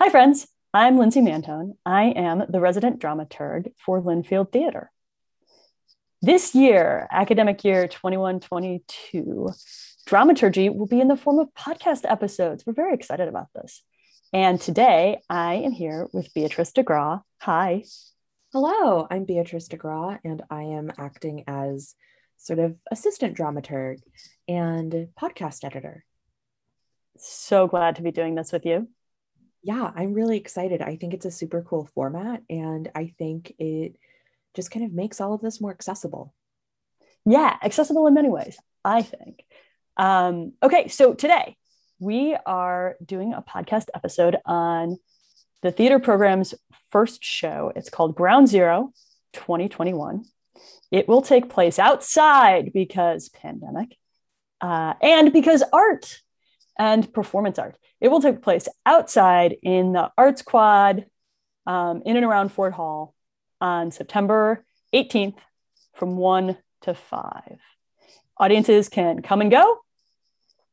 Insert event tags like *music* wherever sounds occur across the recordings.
Hi, friends. I'm Lindsay Mantone. I am the resident dramaturg for Linfield Theater. This year, academic year 21 22, dramaturgy will be in the form of podcast episodes. We're very excited about this. And today I am here with Beatrice DeGraw. Hi. Hello, I'm Beatrice DeGraw, and I am acting as sort of assistant dramaturg and podcast editor. So glad to be doing this with you yeah, I'm really excited. I think it's a super cool format and I think it just kind of makes all of this more accessible. Yeah, accessible in many ways, I think. Um, okay, so today we are doing a podcast episode on the theater program's first show. It's called Ground Zero 2021. It will take place outside because pandemic uh, and because art and performance art. It will take place outside in the Arts Quad um, in and around Ford Hall on September 18th from 1 to 5. Audiences can come and go.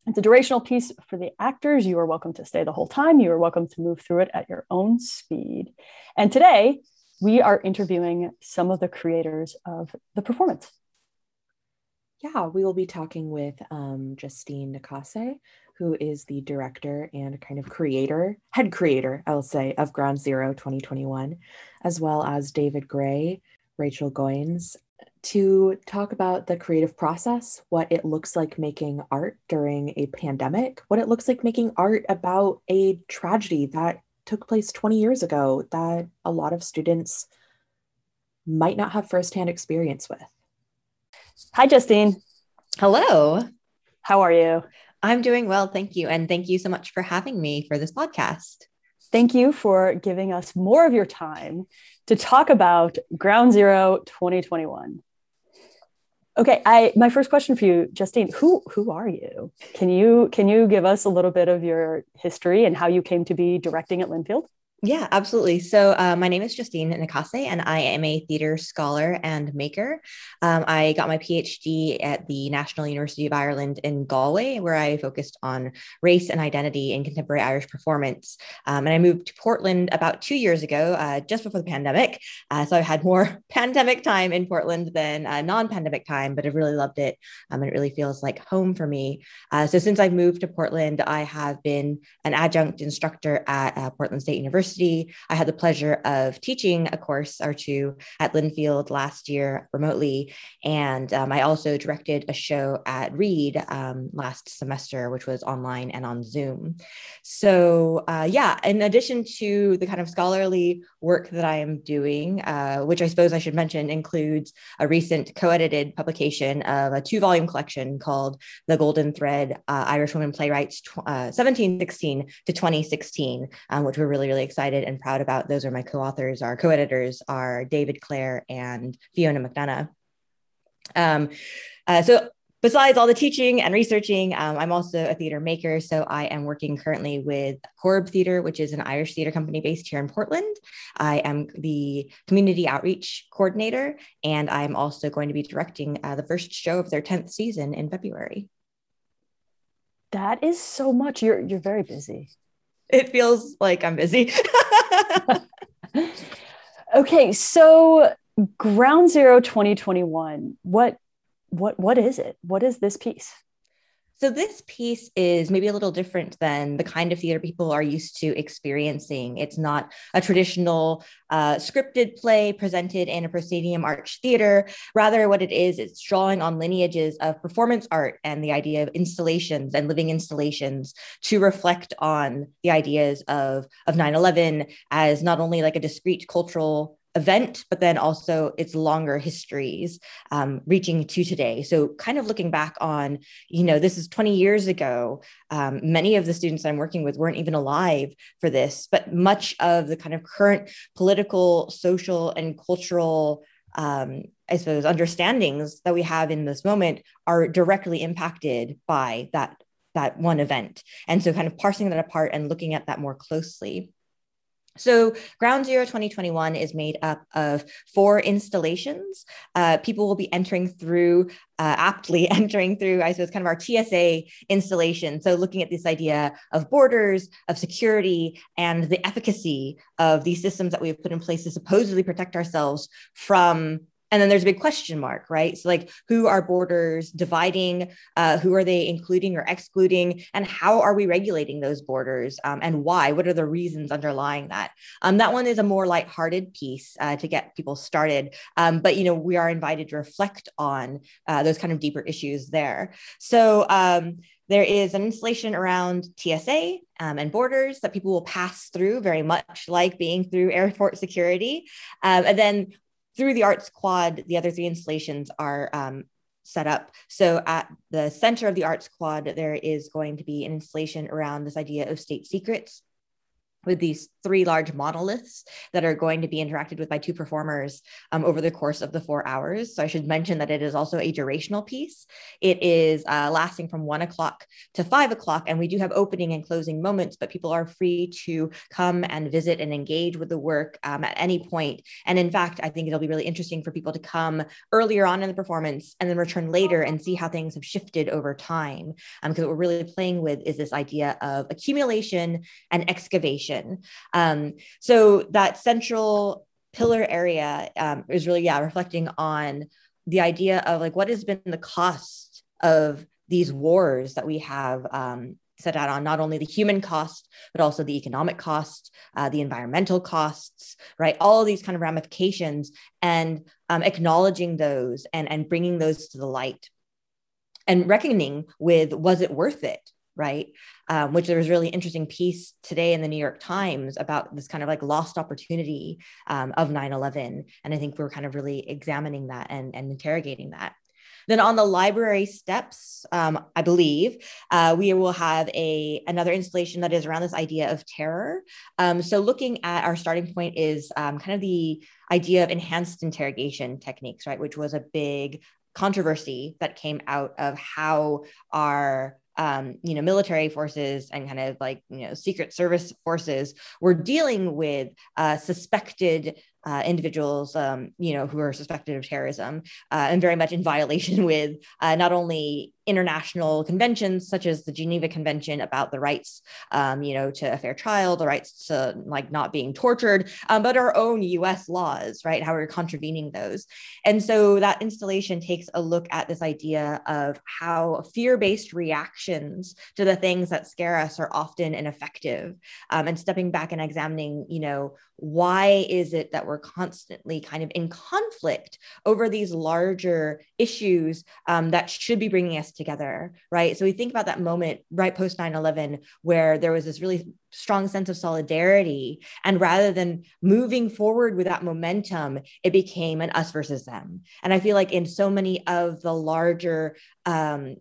It's a durational piece for the actors. You are welcome to stay the whole time. You are welcome to move through it at your own speed. And today, we are interviewing some of the creators of the performance. Yeah, we will be talking with um, Justine Nakase, who is the director and kind of creator, head creator, I'll say, of Ground Zero 2021, as well as David Gray, Rachel Goins, to talk about the creative process, what it looks like making art during a pandemic, what it looks like making art about a tragedy that took place 20 years ago that a lot of students might not have firsthand experience with. Hi, Justine. Hello. How are you? I'm doing well. Thank you. And thank you so much for having me for this podcast. Thank you for giving us more of your time to talk about Ground Zero 2021. Okay, I my first question for you, Justine, who who are you? Can you can you give us a little bit of your history and how you came to be directing at Linfield? Yeah, absolutely. So, uh, my name is Justine Nakase, and I am a theater scholar and maker. Um, I got my PhD at the National University of Ireland in Galway, where I focused on race and identity in contemporary Irish performance. Um, and I moved to Portland about two years ago, uh, just before the pandemic. Uh, so, I had more *laughs* pandemic time in Portland than uh, non pandemic time, but I really loved it. Um, and it really feels like home for me. Uh, so, since I've moved to Portland, I have been an adjunct instructor at uh, Portland State University. University. I had the pleasure of teaching a course or two at Linfield last year remotely. And um, I also directed a show at Reed um, last semester, which was online and on Zoom. So, uh, yeah, in addition to the kind of scholarly work that I am doing, uh, which I suppose I should mention includes a recent co edited publication of a two volume collection called The Golden Thread uh, Irish Women Playwrights tw- 1716 uh, to 2016, um, which we're really, really excited and proud about. Those are my co-authors. Our co-editors are David Clare and Fiona McDonagh. Um, uh, so besides all the teaching and researching, um, I'm also a theater maker. So I am working currently with Corrib Theater, which is an Irish theater company based here in Portland. I am the community outreach coordinator, and I'm also going to be directing uh, the first show of their 10th season in February. That is so much. You're you're very busy it feels like I'm busy. *laughs* okay, so Ground Zero 2021, what what what is it? What is this piece? So, this piece is maybe a little different than the kind of theater people are used to experiencing. It's not a traditional uh, scripted play presented in a proscenium arch theater. Rather, what it is, it's drawing on lineages of performance art and the idea of installations and living installations to reflect on the ideas of, of 9 11 as not only like a discrete cultural event, but then also its longer histories um, reaching to today. So, kind of looking back on, you know, this is 20 years ago. Um, many of the students I'm working with weren't even alive for this, but much of the kind of current political, social, and cultural. Um, I suppose understandings that we have in this moment are directly impacted by that that one event, and so kind of parsing that apart and looking at that more closely. So, Ground Zero 2021 is made up of four installations. Uh, people will be entering through, uh, aptly *laughs* entering through, I suppose, kind of our TSA installation. So, looking at this idea of borders, of security, and the efficacy of these systems that we have put in place to supposedly protect ourselves from and then there's a big question mark right? So like who are borders dividing? Uh, who are they including or excluding? And how are we regulating those borders? Um, and why? What are the reasons underlying that? Um, that one is a more lighthearted piece uh, to get people started. Um, but you know we are invited to reflect on uh, those kind of deeper issues there. So um, there is an installation around TSA um, and borders that people will pass through, very much like being through airport security. Um, and then through the Arts Quad, the other three installations are um, set up. So at the center of the Arts Quad, there is going to be an installation around this idea of state secrets with these three large monoliths that are going to be interacted with by two performers um, over the course of the four hours. So I should mention that it is also a durational piece. It is uh, lasting from one o'clock to five o'clock, and we do have opening and closing moments, but people are free to come and visit and engage with the work um, at any point. And in fact, I think it'll be really interesting for people to come earlier on in the performance and then return later and see how things have shifted over time. Because um, what we're really playing with is this idea of accumulation and excavation um, so that central pillar area um, is really, yeah, reflecting on the idea of like what has been the cost of these wars that we have um, set out on not only the human cost but also the economic cost uh, the environmental costs right? All these kind of ramifications and um, acknowledging those and and bringing those to the light and reckoning with was it worth it right? Um, which there was really interesting piece today in the New York Times about this kind of like lost opportunity um, of 9/11, and I think we are kind of really examining that and, and interrogating that. Then on the library steps, um, I believe uh, we will have a another installation that is around this idea of terror. Um, so looking at our starting point is um, kind of the idea of enhanced interrogation techniques, right, which was a big controversy that came out of how our um, you know, military forces and kind of like, you know, secret service forces were dealing with uh, suspected uh, individuals, um, you know, who are suspected of terrorism, uh, and very much in violation *laughs* with uh, not only international conventions such as the Geneva Convention about the rights, um, you know, to a fair trial, the rights to like not being tortured, um, but our own U.S. laws, right? How we're contravening those, and so that installation takes a look at this idea of how fear-based reactions to the things that scare us are often ineffective, um, and stepping back and examining, you know, why is it that we're constantly kind of in conflict over these larger issues um, that should be bringing us together, right? So we think about that moment right post 9 11 where there was this really strong sense of solidarity. And rather than moving forward with that momentum, it became an us versus them. And I feel like in so many of the larger, um,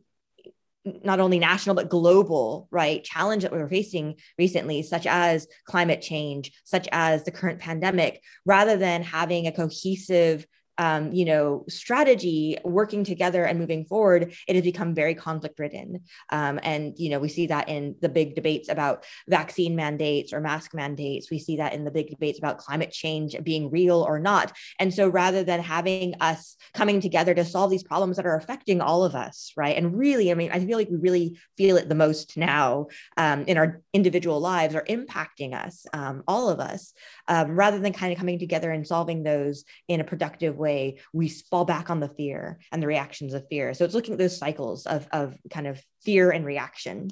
not only national but global right challenge that we were facing recently such as climate change such as the current pandemic rather than having a cohesive um, you know, strategy working together and moving forward, it has become very conflict ridden. Um, and, you know, we see that in the big debates about vaccine mandates or mask mandates. We see that in the big debates about climate change being real or not. And so rather than having us coming together to solve these problems that are affecting all of us, right? And really, I mean, I feel like we really feel it the most now um, in our individual lives are impacting us, um, all of us, um, rather than kind of coming together and solving those in a productive way way we fall back on the fear and the reactions of fear. So it's looking at those cycles of, of kind of fear and reaction.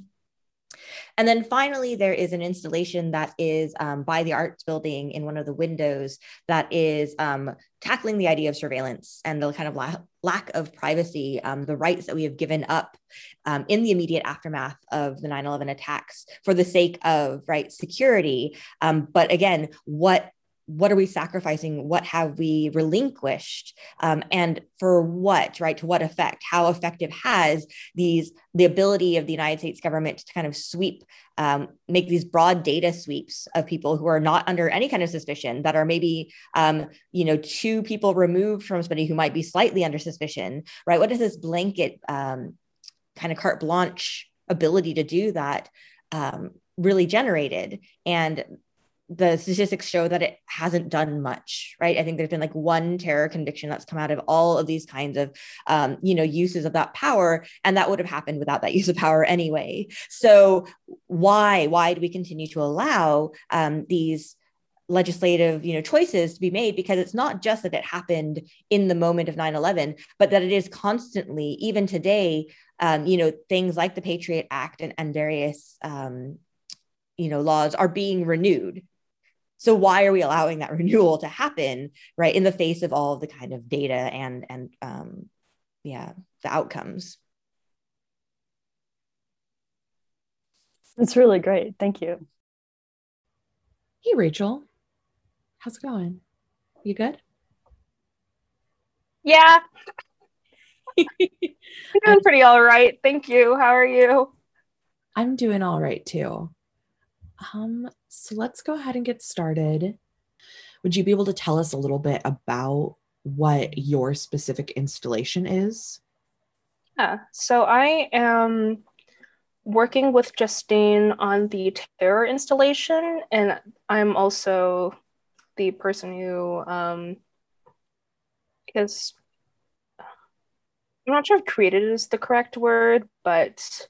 And then finally, there is an installation that is um, by the arts building in one of the windows that is um, tackling the idea of surveillance and the kind of la- lack of privacy, um, the rights that we have given up um, in the immediate aftermath of the 9 11 attacks for the sake of right security. Um, but again, what what are we sacrificing? What have we relinquished? Um, and for what right? To what effect? How effective has these the ability of the united states government to kind of sweep um, make these broad data sweeps of people who are not under any kind of suspicion that are maybe um, you know two people removed from somebody who might be slightly under suspicion right? What is this blanket um, kind of carte blanche ability to do that um, really generated? And the statistics show that it hasn't done much, right? I think there's been like one terror conviction that's come out of all of these kinds of, um, you know, uses of that power, and that would have happened without that *laughs* use of power anyway. So why why do we continue to allow um, these legislative you know choices to be made because it's not just that it happened in the moment of 9-11 but that it is constantly even today um, you know things like the patriot act and, and various um, you know laws are being renewed so why are we allowing that *laughs* renewal to happen right in the face of all of the kind of data and and um, yeah the outcomes? It's really great. Thank you. Hey rachel. How's it going? You good? Yeah. I'm *laughs* doing pretty all right. Thank you. How are you? I'm doing all right too um, so let's go ahead and get started. Would you be able to tell us a little bit about what your specific installation is? Yeah, so I am working with Justine on the terror installation, and I'm also the person who um, is I'm not sure if created is the correct word, but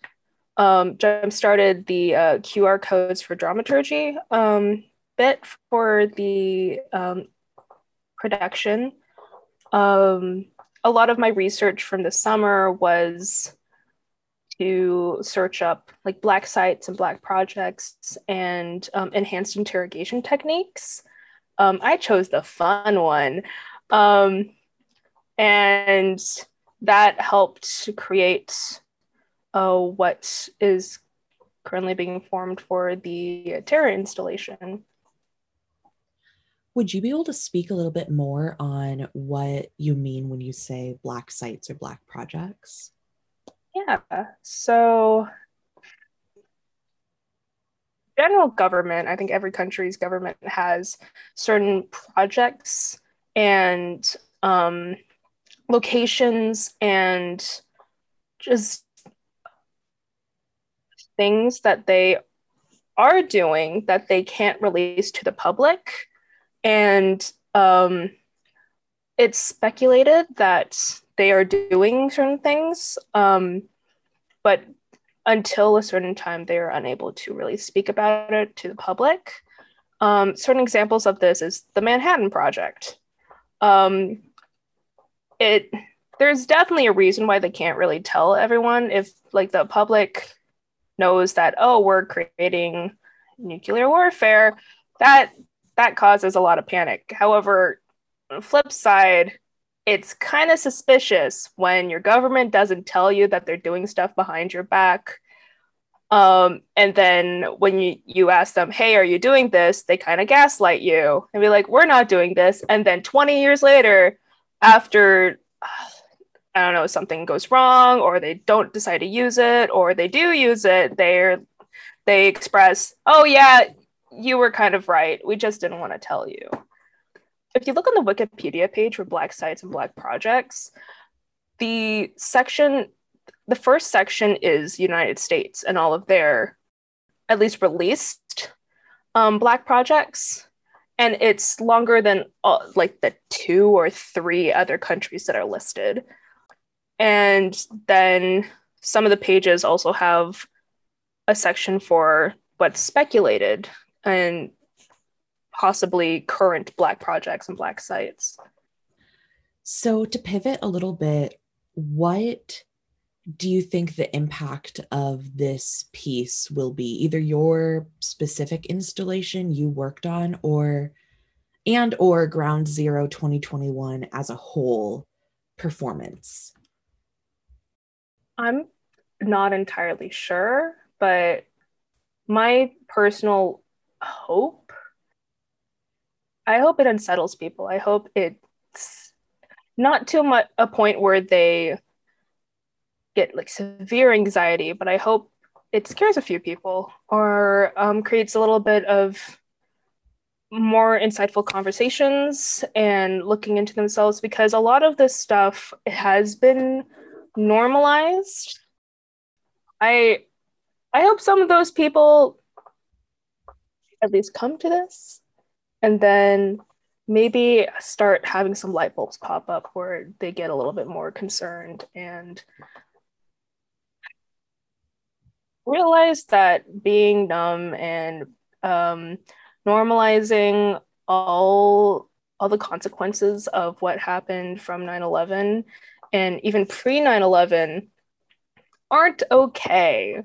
um, jump started the uh, QR codes for dramaturgy um, bit for the um, production. Um, a lot of my research from the summer was to search up like black sites and black projects and um, enhanced interrogation techniques. Um, I chose the fun one. And that helped to create uh, what is currently being formed for the terror installation. Would you be able to speak a little bit more on what you mean when you say Black sites or Black projects? Yeah, so general government, I think every country's government has certain projects and um, locations and just things that they are doing that they can't release to the public. And um, it's speculated that they are doing certain things, um, but until a certain time, they are unable to really speak about it to the public. Um, certain examples of this is the Manhattan Project. Um, it there's definitely a reason why they can't really tell everyone if like the public knows that oh we're creating nuclear warfare that that causes a lot of panic. However flip side it's kind of suspicious when your government doesn't tell you that they're doing stuff behind your back. Um, and then when you, you ask them hey are you doing this? They kind of gaslight you and be like we're not doing this. And then 20 years later after I don't know, something goes wrong or they don't decide to use it or they do use it, they're they express, "Oh yeah, you were kind of right. We just didn't want to tell you." If you look on the Wikipedia page for black sites and black projects, the section the first section is United States and all of their at least released um, black projects and it's longer than uh, like the two or three other countries that are listed and then some of the pages also have a section for what's speculated and possibly current Black projects and Black sites. So, to pivot a little bit, what do you think the impact of this piece will be? Either your specific installation you worked on or and or ground zero 2021 as a whole performance I'm not entirely sure, but my personal hope I hope it unsettles people. I hope it's not too much a point where they get like severe anxiety, but I hope it scares a few people or um, creates a little bit of more insightful conversations and looking into themselves because a lot of this stuff has been normalized. I I hope some of those people at least come to this. And then maybe start having some light bulbs pop up where they get a little bit more concerned and realize that being numb and um, normalizing all all the consequences of what happened from 9-11 and even pre 9-11 aren't okay.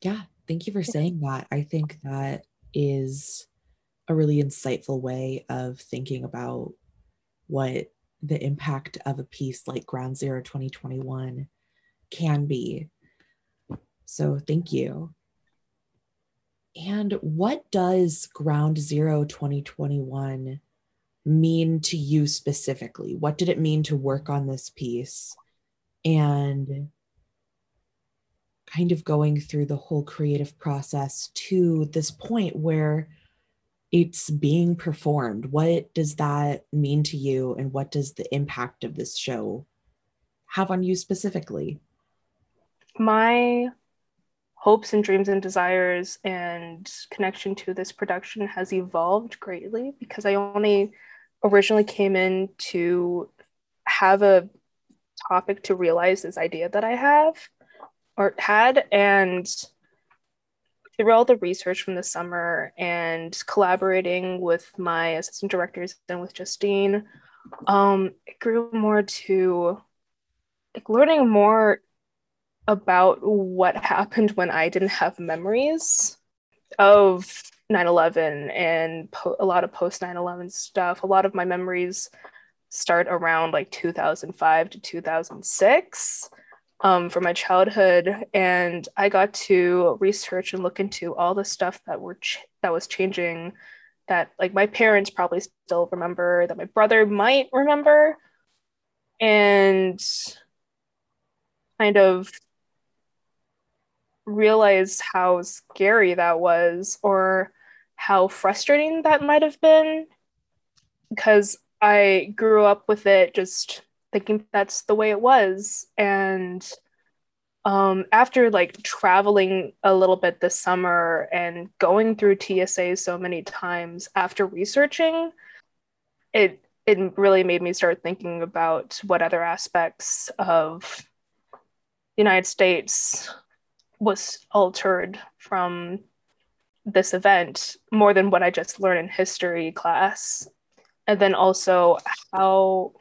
Yeah thank you for saying that. I think that is a really insightful way of thinking about what the impact of a piece like ground zero 2021 can be. So thank you. And what does ground zero 2021 mean to you specifically? What did it mean to work on this piece? And kind of going through the whole creative process to this point where it's being performed. What does that mean to you? And what does the impact of this show have on you specifically? My hopes and dreams and desires and connection to this production has evolved greatly because I only originally came in to have a topic to realize this idea that I have or had. And through all the research from the summer and collaborating with my assistant directors and with Justine, um, it grew more to like learning more about what happened when I didn't have memories of 9-11 and po- a lot of post 9-11 stuff. A lot of my memories start around like 2005 to 2006 um, for my childhood. And i got to research and look into all the stuff that were ch- that was changing that like my parents probably still remember that my brother might remember. And kind of realize how scary that was or how frustrating that might have been because I grew up with it just thinking that's the way it was. And um, after like traveling a little bit this summer and going through TSA so many times after researching, it it really made me start thinking about what other aspects of the United States was altered from this event more than what I just learned in history class. And then also how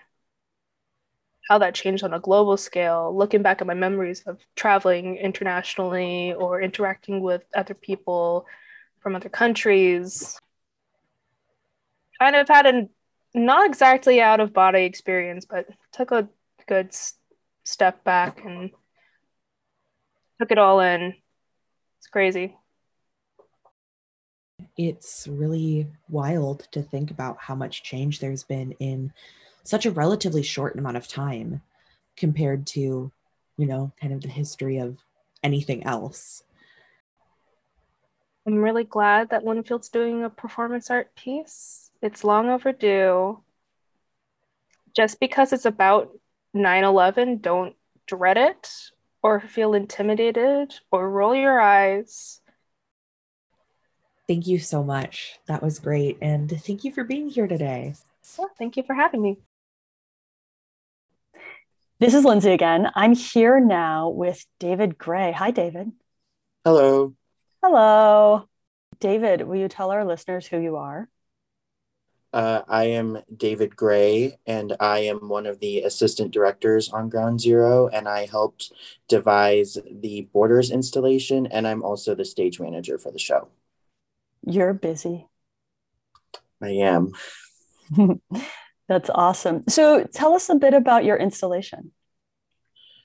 how that changed on a global scale, looking back at my memories of traveling internationally or interacting with other people from other countries. Kind of had a not exactly out of body experience, but took a good step back and took it all in. It's crazy. It's really wild to think about how much change there's been in such a relatively short amount of time compared to, you know, kind of the history of anything else. I'm really glad that Linfield's doing a performance art piece. It's long overdue. Just because it's about 9 11, don't dread it or feel intimidated or roll your eyes. Thank you so much. That was great. And thank you for being here today. Yeah, thank you for having me. This is Lindsay again. I'm here now with David Gray. Hi, David. Hello. Hello. David, will you tell our listeners who you are? Uh, I am David Gray, and I am one of the assistant directors on Ground Zero, and I helped devise the Borders installation, and I'm also the stage manager for the show. You're busy. I am. *laughs* That's awesome. So tell us a bit about your installation.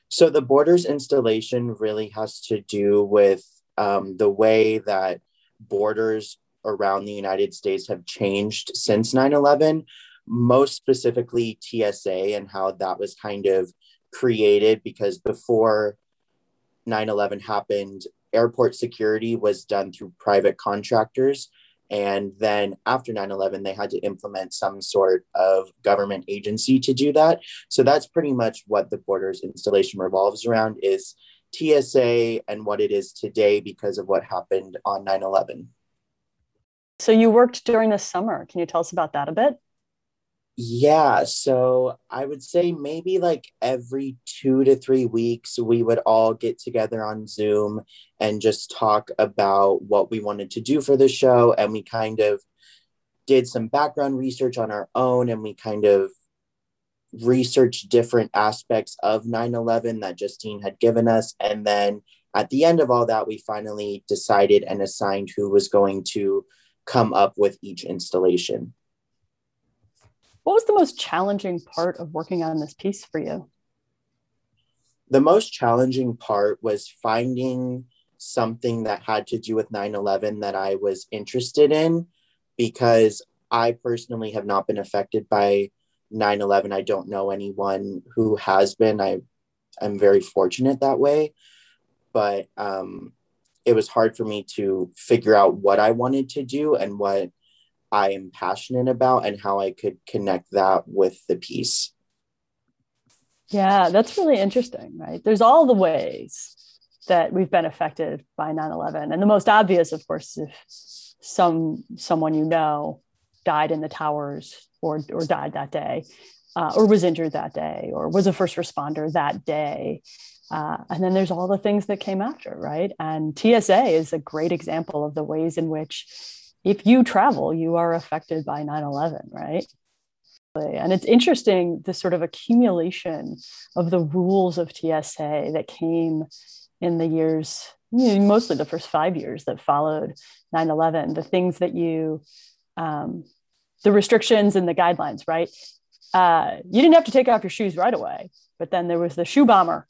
So, the Borders installation really has to do with um, the way that borders around the United States have changed since 9 11, most specifically TSA and how that was kind of created because before 9 11 happened, airport security was done through private contractors. And then after 9 11, they had to implement some sort of government agency to do that. So that's pretty much what the borders installation revolves around is TSA and what it is today because of what happened on 9 11. So you worked during the summer. Can you tell us about that a bit? Yeah, so I would say maybe like every two to three weeks, we would all get together on Zoom and just talk about what we wanted to do for the show. And we kind of did some background research on our own and we kind of researched different aspects of 9 11 that Justine had given us. And then at the end of all that, we finally decided and assigned who was going to come up with each installation. What was the most challenging part of working on this piece for you? The most challenging part was finding something that had to do with 9 11 that I was interested in because I personally have not been affected by 9 11. I don't know anyone who has been. I, I'm very fortunate that way. But um, it was hard for me to figure out what I wanted to do and what I am passionate about and how I could connect that with the piece. Yeah, that's really interesting, right? There's all the ways that we've been affected by 9/11 and the most obvious of course if some someone you know died in the towers or or died that day uh, or was injured that day or was a first responder that day uh, and then there's all the things that came after right and tsa is a great example of the ways in which if you travel, you are affected by 9 11, right? And it's interesting the sort of accumulation of the rules of TSA that came in the years, you know, mostly the first five years that followed 9 11, the things that you, um, the restrictions and the guidelines, right? Uh, you didn't have to take off your shoes right away, but then there was the shoe bomber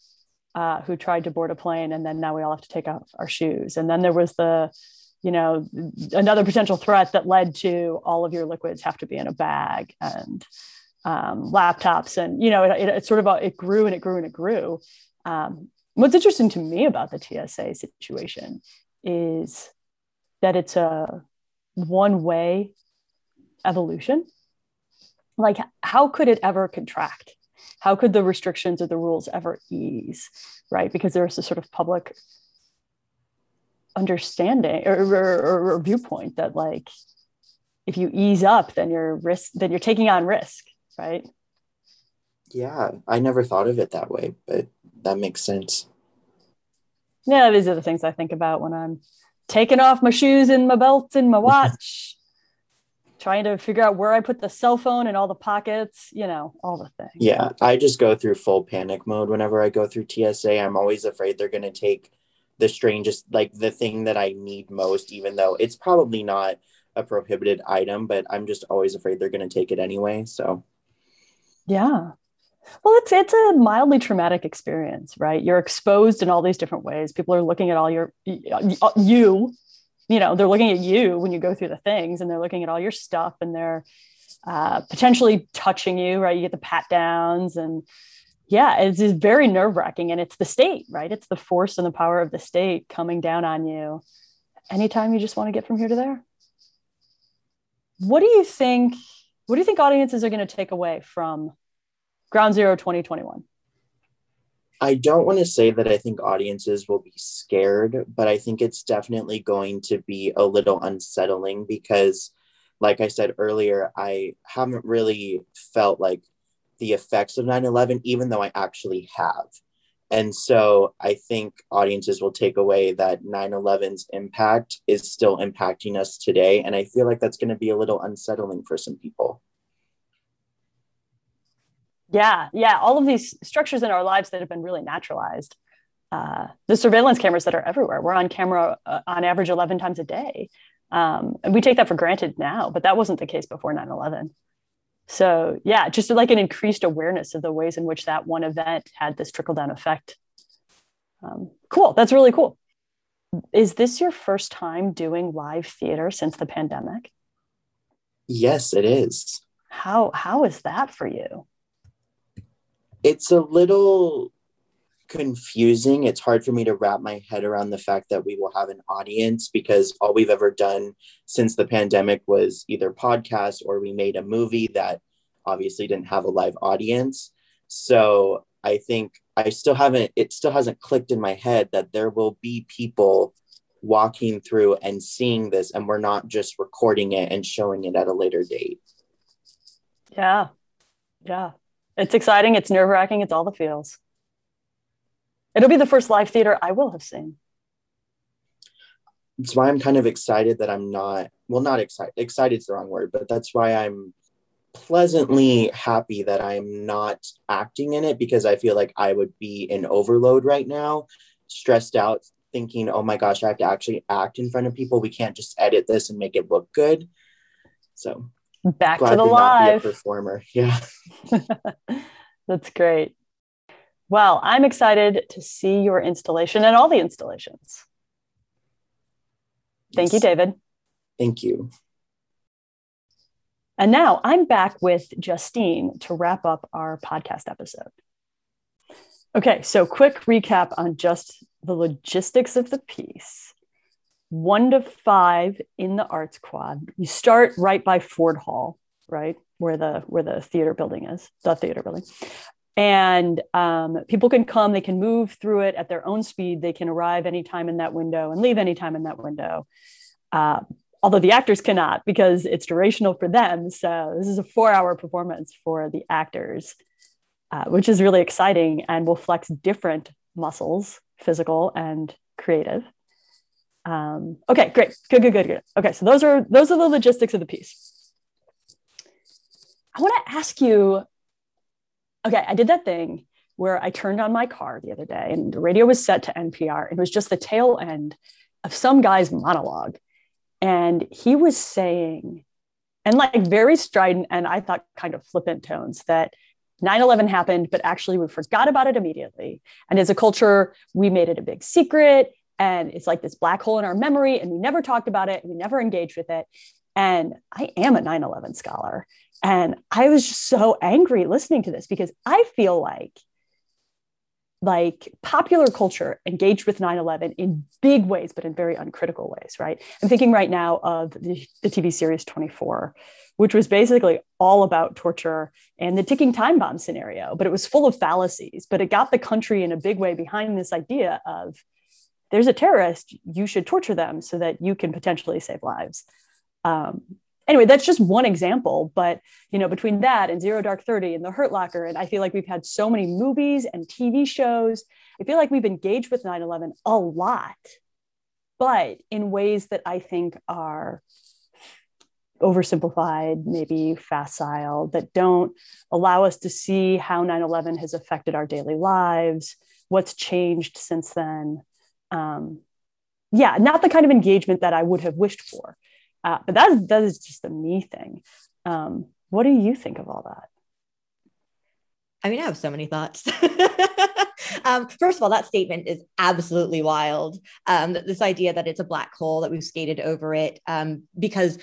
uh, who tried to board a plane, and then now we all have to take off our shoes. And then there was the you know another potential threat that led to all of your liquids have to be in a bag and um, laptops. And you know it, it, it, sort of it grew and it grew and it grew. Um, what's interesting to me about the tsa situation is that it's a one way evolution. Like how could it ever contract? How could the restrictions or the rules ever ease right? Because there's a sort of public understanding or, or, or, viewpoint that like if you ease up then you're risk then you're taking on risk right? Yeah i never thought of it that way but that makes sense. Yeah these are the things i think about when i'm taking off my shoes and my belt and my watch *laughs* trying to figure out where i put the cell phone and all the pockets you know all the things. Yeah i just go through full panic mode whenever i go through tsa i'm always afraid they're going to take the strangest, like the thing that I need most, even though it's probably not a prohibited item, but I'm just always afraid they're going to take it anyway. So, yeah. Well, it's it's a mildly traumatic experience, right? You're exposed in all these different ways. People are looking at all your you, you know, they're looking at you when you go through the things, and they're looking at all your stuff, and they're uh, potentially touching you, right? You get the pat downs and yeah, it's, it's very nerve wracking. And it's the state, right? It's the force and the power of the state coming down on you anytime you just want to get from here to there. What do you think? What do you think audiences are going to take away from Ground Zero 2021? I don't want to say that I think audiences will be scared, but I think it's definitely going to be a little unsettling because, like I said earlier, I haven't really felt like the effects of 9-11 even though i actually have. And so i think audiences will take away that 9-11's impact is still impacting us today. And i feel like that's going to be a little unsettling for some people. Yeah yeah. All of these structures in our lives that have been really naturalized uh, the surveillance cameras that are everywhere. We're on camera uh, on average 11 times a day. Um, and we take that for granted now but that wasn't the case before 9-11 so yeah, just like an increased awareness of the ways in which that one event had this trickle down effect. Um, cool. That's really cool. Is this your first time doing live theater since the pandemic? Yes, it is. How how is that for you? It's a little confusing. It's hard for me to wrap my head around the fact that we will have an audience because all we've ever done since the pandemic was either podcast or we made a movie that obviously didn't have a live audience. So I think I still haven't, it still hasn't clicked in my head that there will be people walking through and seeing this, and we're not just recording it and showing it at a later date. Yeah. Yeah. It's exciting. It's nerve wracking. It's all the feels. It'll be the first live theater I will have seen. That's why I'm kind of excited that I'm not, well, not excited. Excited is the wrong word, but that's why I'm pleasantly happy that I'm not acting in it because I feel like I would be in overload right now, stressed out, thinking, oh my gosh, I have to actually act in front of people. We can't just edit this and make it look good. So back to the live performer. *laughs* Yeah. *laughs* That's great. Well, I'm excited to see your installation and all the installations. Thank yes. you, David. Thank you. And now I'm back with Justine to wrap up our podcast episode. Okay, so quick recap on just the logistics of the piece. One to five in the arts quad. You start right by Ford Hall, right where the where the theater building is, the theater building, and um, people can come. They can move through it at their own speed. They can arrive anytime in that window and leave anytime in that window. Uh, although the actors cannot because it's durational for them. So this is a four hour performance for the actors, uh, which is really exciting and will flex different muscles, physical and creative. Um, okay, great, good, good, good, good. Okay, so those are those are the logistics of the piece. I want to ask you. Okay, I did that thing where I turned on my car the other day, and the radio was set to NPR. It was just the tail end of some guy's monologue and he was saying, and like very strident and I thought kind of flippant tones that 9 11 happened, but actually we forgot about it immediately. And as a culture, we made it a big secret. And it's like this black hole in our memory, and we never talked about it, we never engaged with it. And I am a 9 11 scholar. And I was just so angry listening to this because I feel like like popular culture engaged with 9-11 in big ways but in very uncritical ways right? I'm thinking right now of the, the, tv series 24 which was basically all about torture and the ticking time bomb scenario but it was full of fallacies but it got the country in a big way behind this idea of there's a terrorist you should torture them so that you can potentially save lives. Um, anyway, that's just one example. But you know, between that and Zero Dark Thirty and The Hurt Locker, and I feel like we've had so many movies and TV shows. I feel like we've engaged with 9/11 a lot, but in ways that I think are oversimplified, maybe facile, that don't allow us to see how 9/11 has affected our daily lives, what's changed since then. Um, yeah, not the kind of engagement that I would have wished for. Uh, but that's that is just a me thing. Um, what do you think of all that? I mean, I have so many thoughts. *laughs* um, first of all, that statement is absolutely wild. Um, this idea that it's a black hole that we've skated over it um, because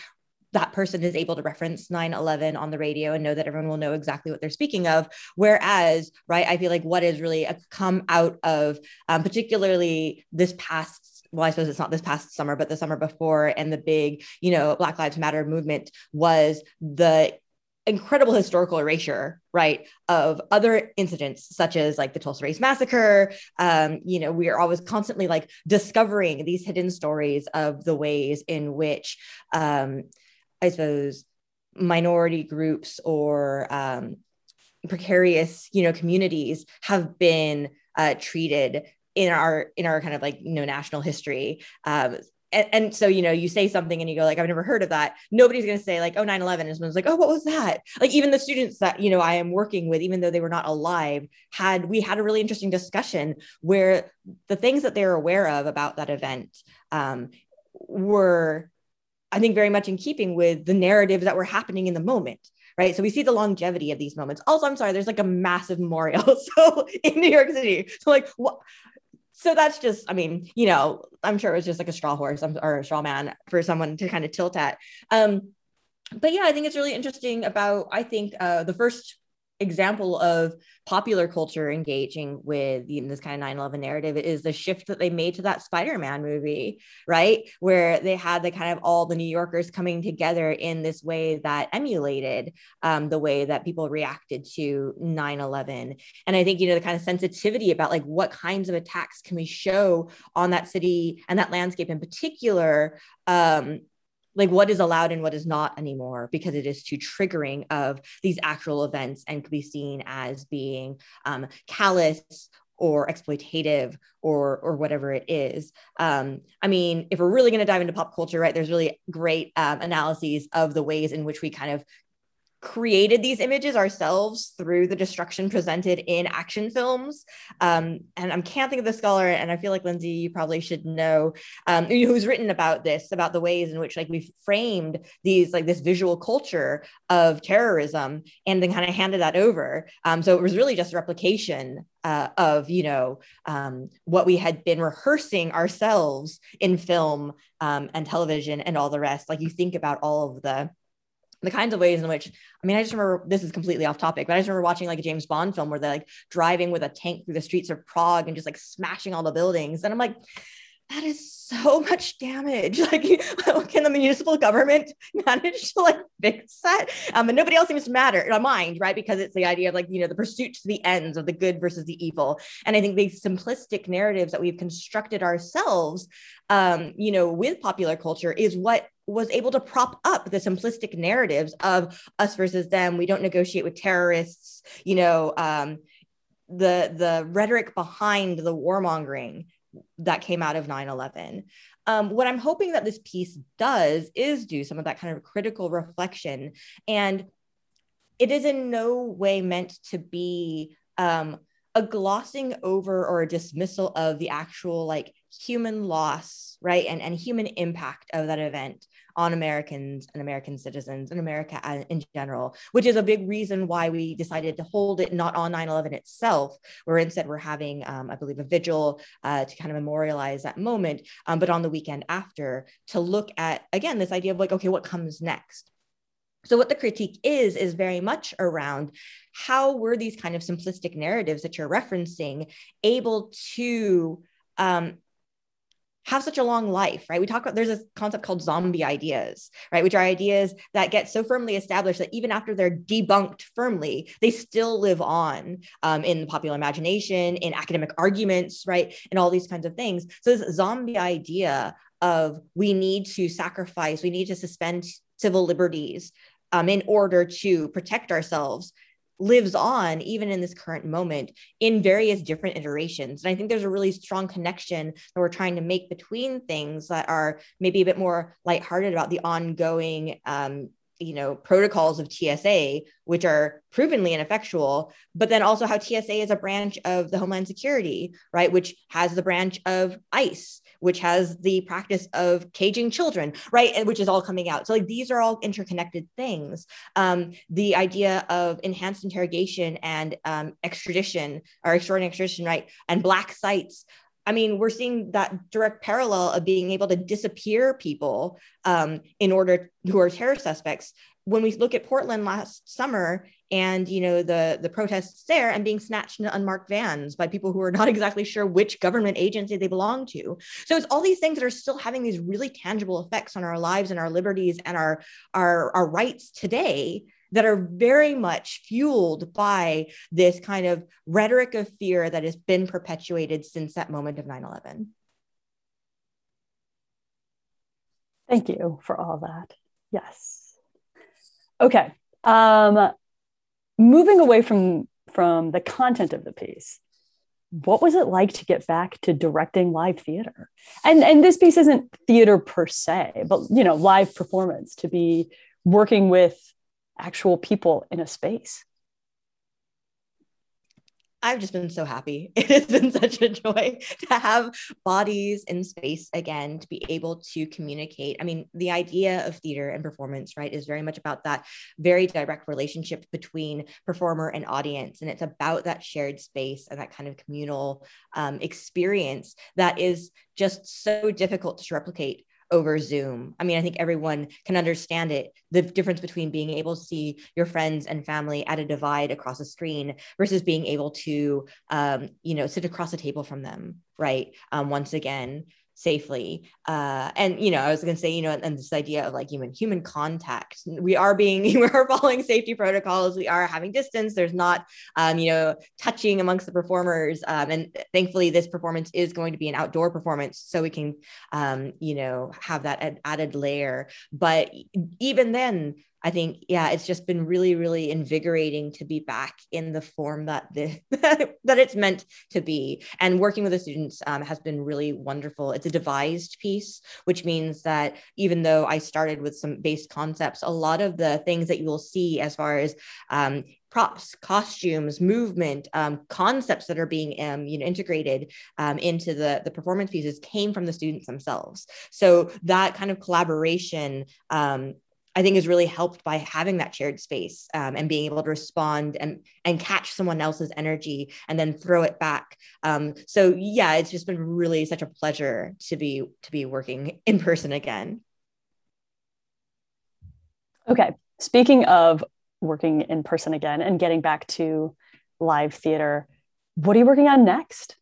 that person is able to reference 9-11 on the radio and know that everyone will know exactly what they're speaking of whereas right i feel like what is really come out of um, particularly this past well, I suppose it's not this past summer, but the summer before, and the big, you know, Black Lives Matter movement was the incredible historical erasure, right, of other incidents such as like the Tulsa Race Massacre. Um, you know, we are always constantly like discovering these hidden stories of the ways in which, um, I suppose, minority groups or um, precarious, you know, communities have been uh, treated in our in our kind of like you know national history um, and, and, so you know you say something and you go like i've never heard of that nobody's going to say like oh 9-11 and someone's like oh what was that like even the students that you know i am working with even though they were not alive had we had a really interesting discussion where the things that they're aware of about that event um, were i think very much in keeping with the narratives that were happening in the moment right? So we see the longevity of these moments. Also, I'm sorry, there's like a massive memorial. *laughs* So in New York City, so like what so that's just i mean you know i'm sure it was just like a straw horse or a straw man for someone to kind of tilt at. Um but yeah i think it's really interesting about i think uh, the first example of popular culture engaging with you know, this kind of 9-11 narrative is the shift that they made to that spider-man movie right? Where they had the kind of all the new yorkers coming together in this way that emulated um, the way that people reacted to 9-11 and i think you know the kind of sensitivity about like what kinds of attacks can we show on that city and that landscape in particular um, like what is allowed and what is not anymore because it is too triggering of these actual events and could be seen as being um, callous or exploitative or or whatever it is. Um, i mean if we're really going to dive into pop culture right there's really great um, analyses of the ways in which we kind of created these images ourselves through the destruction presented in action films. Um, and I can't think of the scholar, and I feel like Lindsay, you probably should know, um, who's written about this, about the ways in which like we've framed these like this visual culture of terrorism, and then kind of handed that over. Um, so it was really just a replication uh, of you know um, what we had been rehearsing ourselves in film um, and television and all the rest. Like you think about all of the the kinds of ways in which I mean, I just remember this is completely off topic, but I just remember watching like a James Bond film where they're like driving with a tank through the streets of Prague and just like smashing all the buildings. And I'm like, that is so *laughs* much damage. *laughs* Like, *laughs* can the municipal government manage to like fix that? Um, and nobody else seems to matter mind, right? Because it's the idea of like, you know, the pursuit to the ends of the good versus the evil. And I think these simplistic narratives that we've constructed ourselves, um, you know, with popular culture is what was able to prop up the simplistic narratives of us versus them. We don't negotiate with terrorists, you know, um, the the rhetoric behind the warmongering that came out of 9-11 um, what i'm hoping that this piece does is do some of that kind of critical reflection and it is in no way meant to be um, a glossing over or a dismissal of the actual like human loss right and, and human impact of that event on Americans and American citizens and America in general, which is a big reason why we decided to hold it not on 9 11 itself, where instead we're having, um, I believe, a vigil uh, to kind of memorialize that moment, um, but on the weekend after to look at, again, this idea of like, okay, what comes next? So, what the critique is, is very much around how were these kind of simplistic narratives that you're referencing able to um, have such a long life, right? We talk about there's a concept called zombie ideas, right? Which are ideas that get so firmly established that even after they're debunked firmly, they still live on um, in the popular imagination, in academic arguments, right? And all these kinds of things. So this zombie idea of we need to sacrifice, we need to suspend civil liberties um, in order to protect ourselves lives on even in this current moment in various different iterations. And I think there's a really strong connection that we're trying to make between things that are maybe a bit more lighthearted about the ongoing um, you know protocols of TSA which are provenly ineffectual but then also how TSA is a branch of the homeland security right which has the branch of ICE which has the practice of caging children, right? And which is all coming out. So like these are all interconnected things. Um, the idea of enhanced interrogation and um, extradition or extraordinary extradition, right? And black sites. I mean, we're seeing that direct parallel of being able to disappear people um, in order who are terror suspects. When we look at Portland last summer and you know the the protests there and being snatched into unmarked vans by people who are not *laughs* exactly sure which government agency they belong to. So it's all these things that are still having these really tangible effects on our lives and our liberties and our our, our rights today that are very much fueled by this kind of rhetoric of fear that has been perpetuated since that moment of 9-11 thank you for all that. Yes okay. Um, moving away from from the content of the piece what was it like to get back to directing live theater? And and this piece isn't theater per se but you know live performance to be working with actual people in a space I've just been so happy. *laughs* It has been such a joy to have bodies in space again, to be able to communicate. I mean, the idea of theater and performance, right, is very much about that very direct relationship between performer and audience. And it's about that shared space and that kind of communal um, experience that is just so difficult to replicate over Zoom. I mean, I think everyone can understand it. The difference between being able to see your friends and family at a divide across a screen versus being able to, um, you know, sit across a table from them, right? Um, once again, safely. Uh and you know i was going to say you know and this idea of like human human contact we are being *laughs* we are following safety protocols we are having distance there's not um you know touching amongst the performers um and thankfully this performance is going to be an outdoor performance so we can um you know have that added layer. But even then I think, yeah, it's just been really, really invigorating to be back in the form that the *laughs* that it's meant to be. And working with the students um, has been really wonderful. It's a devised piece, which means that even though I started with some base concepts, a lot of the things that you will see as far as um, props, costumes, movement, um, concepts that are being um, you know integrated um, into the the performance pieces came from the students themselves. So that kind of collaboration um, I think is really helped by having that shared space um, and being able to respond and and catch someone else's energy and then throw it back. Um, so yeah, it's just been really such a pleasure to be to be working in person again. Okay, speaking of working in person again and getting back to live theater, what are you working on next?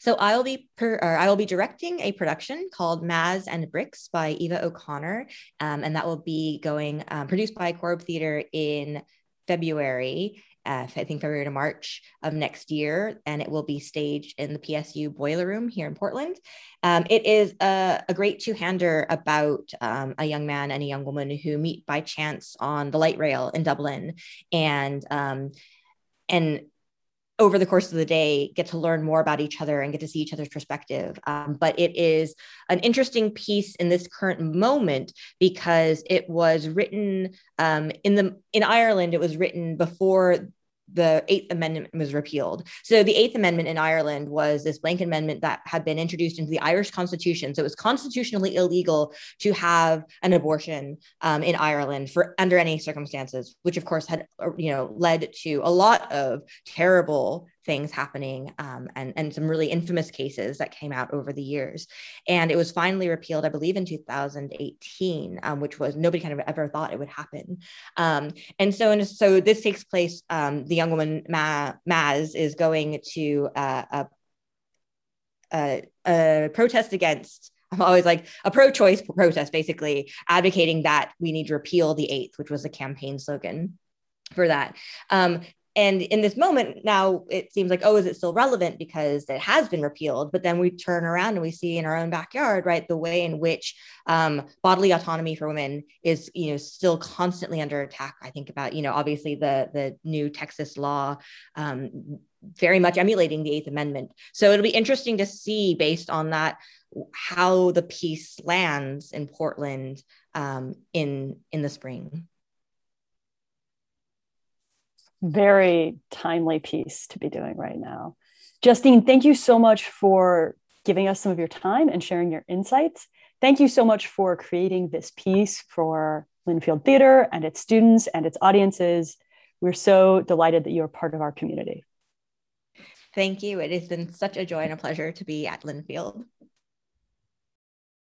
So I will be per, I will be directing a production called Maz and Bricks by Eva O'Connor, um, and that will be going um, produced by Corrib Theater in February. Uh, I think February to March of next year, and it will be staged in the PSU Boiler Room here in Portland. Um, it is a, a great two-hander about um, a young man and a young woman who meet by chance on the light rail in Dublin, and um, and over the course of the day get to learn more about each other and get to see each other's perspective. Um, but it is an interesting piece in this current moment because it was written um, in the in ireland it was written before the Eighth Amendment was repealed. So the Eighth Amendment in Ireland was this blanket amendment that had been introduced into the Irish Constitution. So it was constitutionally illegal to have an abortion um, in Ireland for under any circumstances, which of course had uh, you know led to a lot of terrible things happening um, and, and some really infamous cases that came out over the years. And it was finally repealed, I believe, in 2018, um, which was nobody kind of ever thought it would happen. Um, and so, and so this takes place. Um, the young woman Ma, Maz is going to uh, a, a, a protest against I'm always like a pro choice protest, basically advocating that we need to repeal the eighth, which was the campaign slogan for that. Um, and in this moment now it seems like oh is it still relevant? Because it has been repealed. But then we turn around and we see in our own backyard right the way in which um, bodily autonomy for women is you know still constantly under attack. I think about you know obviously the the new texas law um, very much emulating the eighth amendment. So it'll be interesting to see based on that how the piece lands in portland um, in in the spring very timely piece to be doing right now. Justine, thank you so much for giving us some of your time and sharing your insights. Thank you so much for creating this piece for Linfield Theater and its students and its audiences. We're so delighted that you're part of our community. Thank you. It has been such a joy and a pleasure to be at Linfield.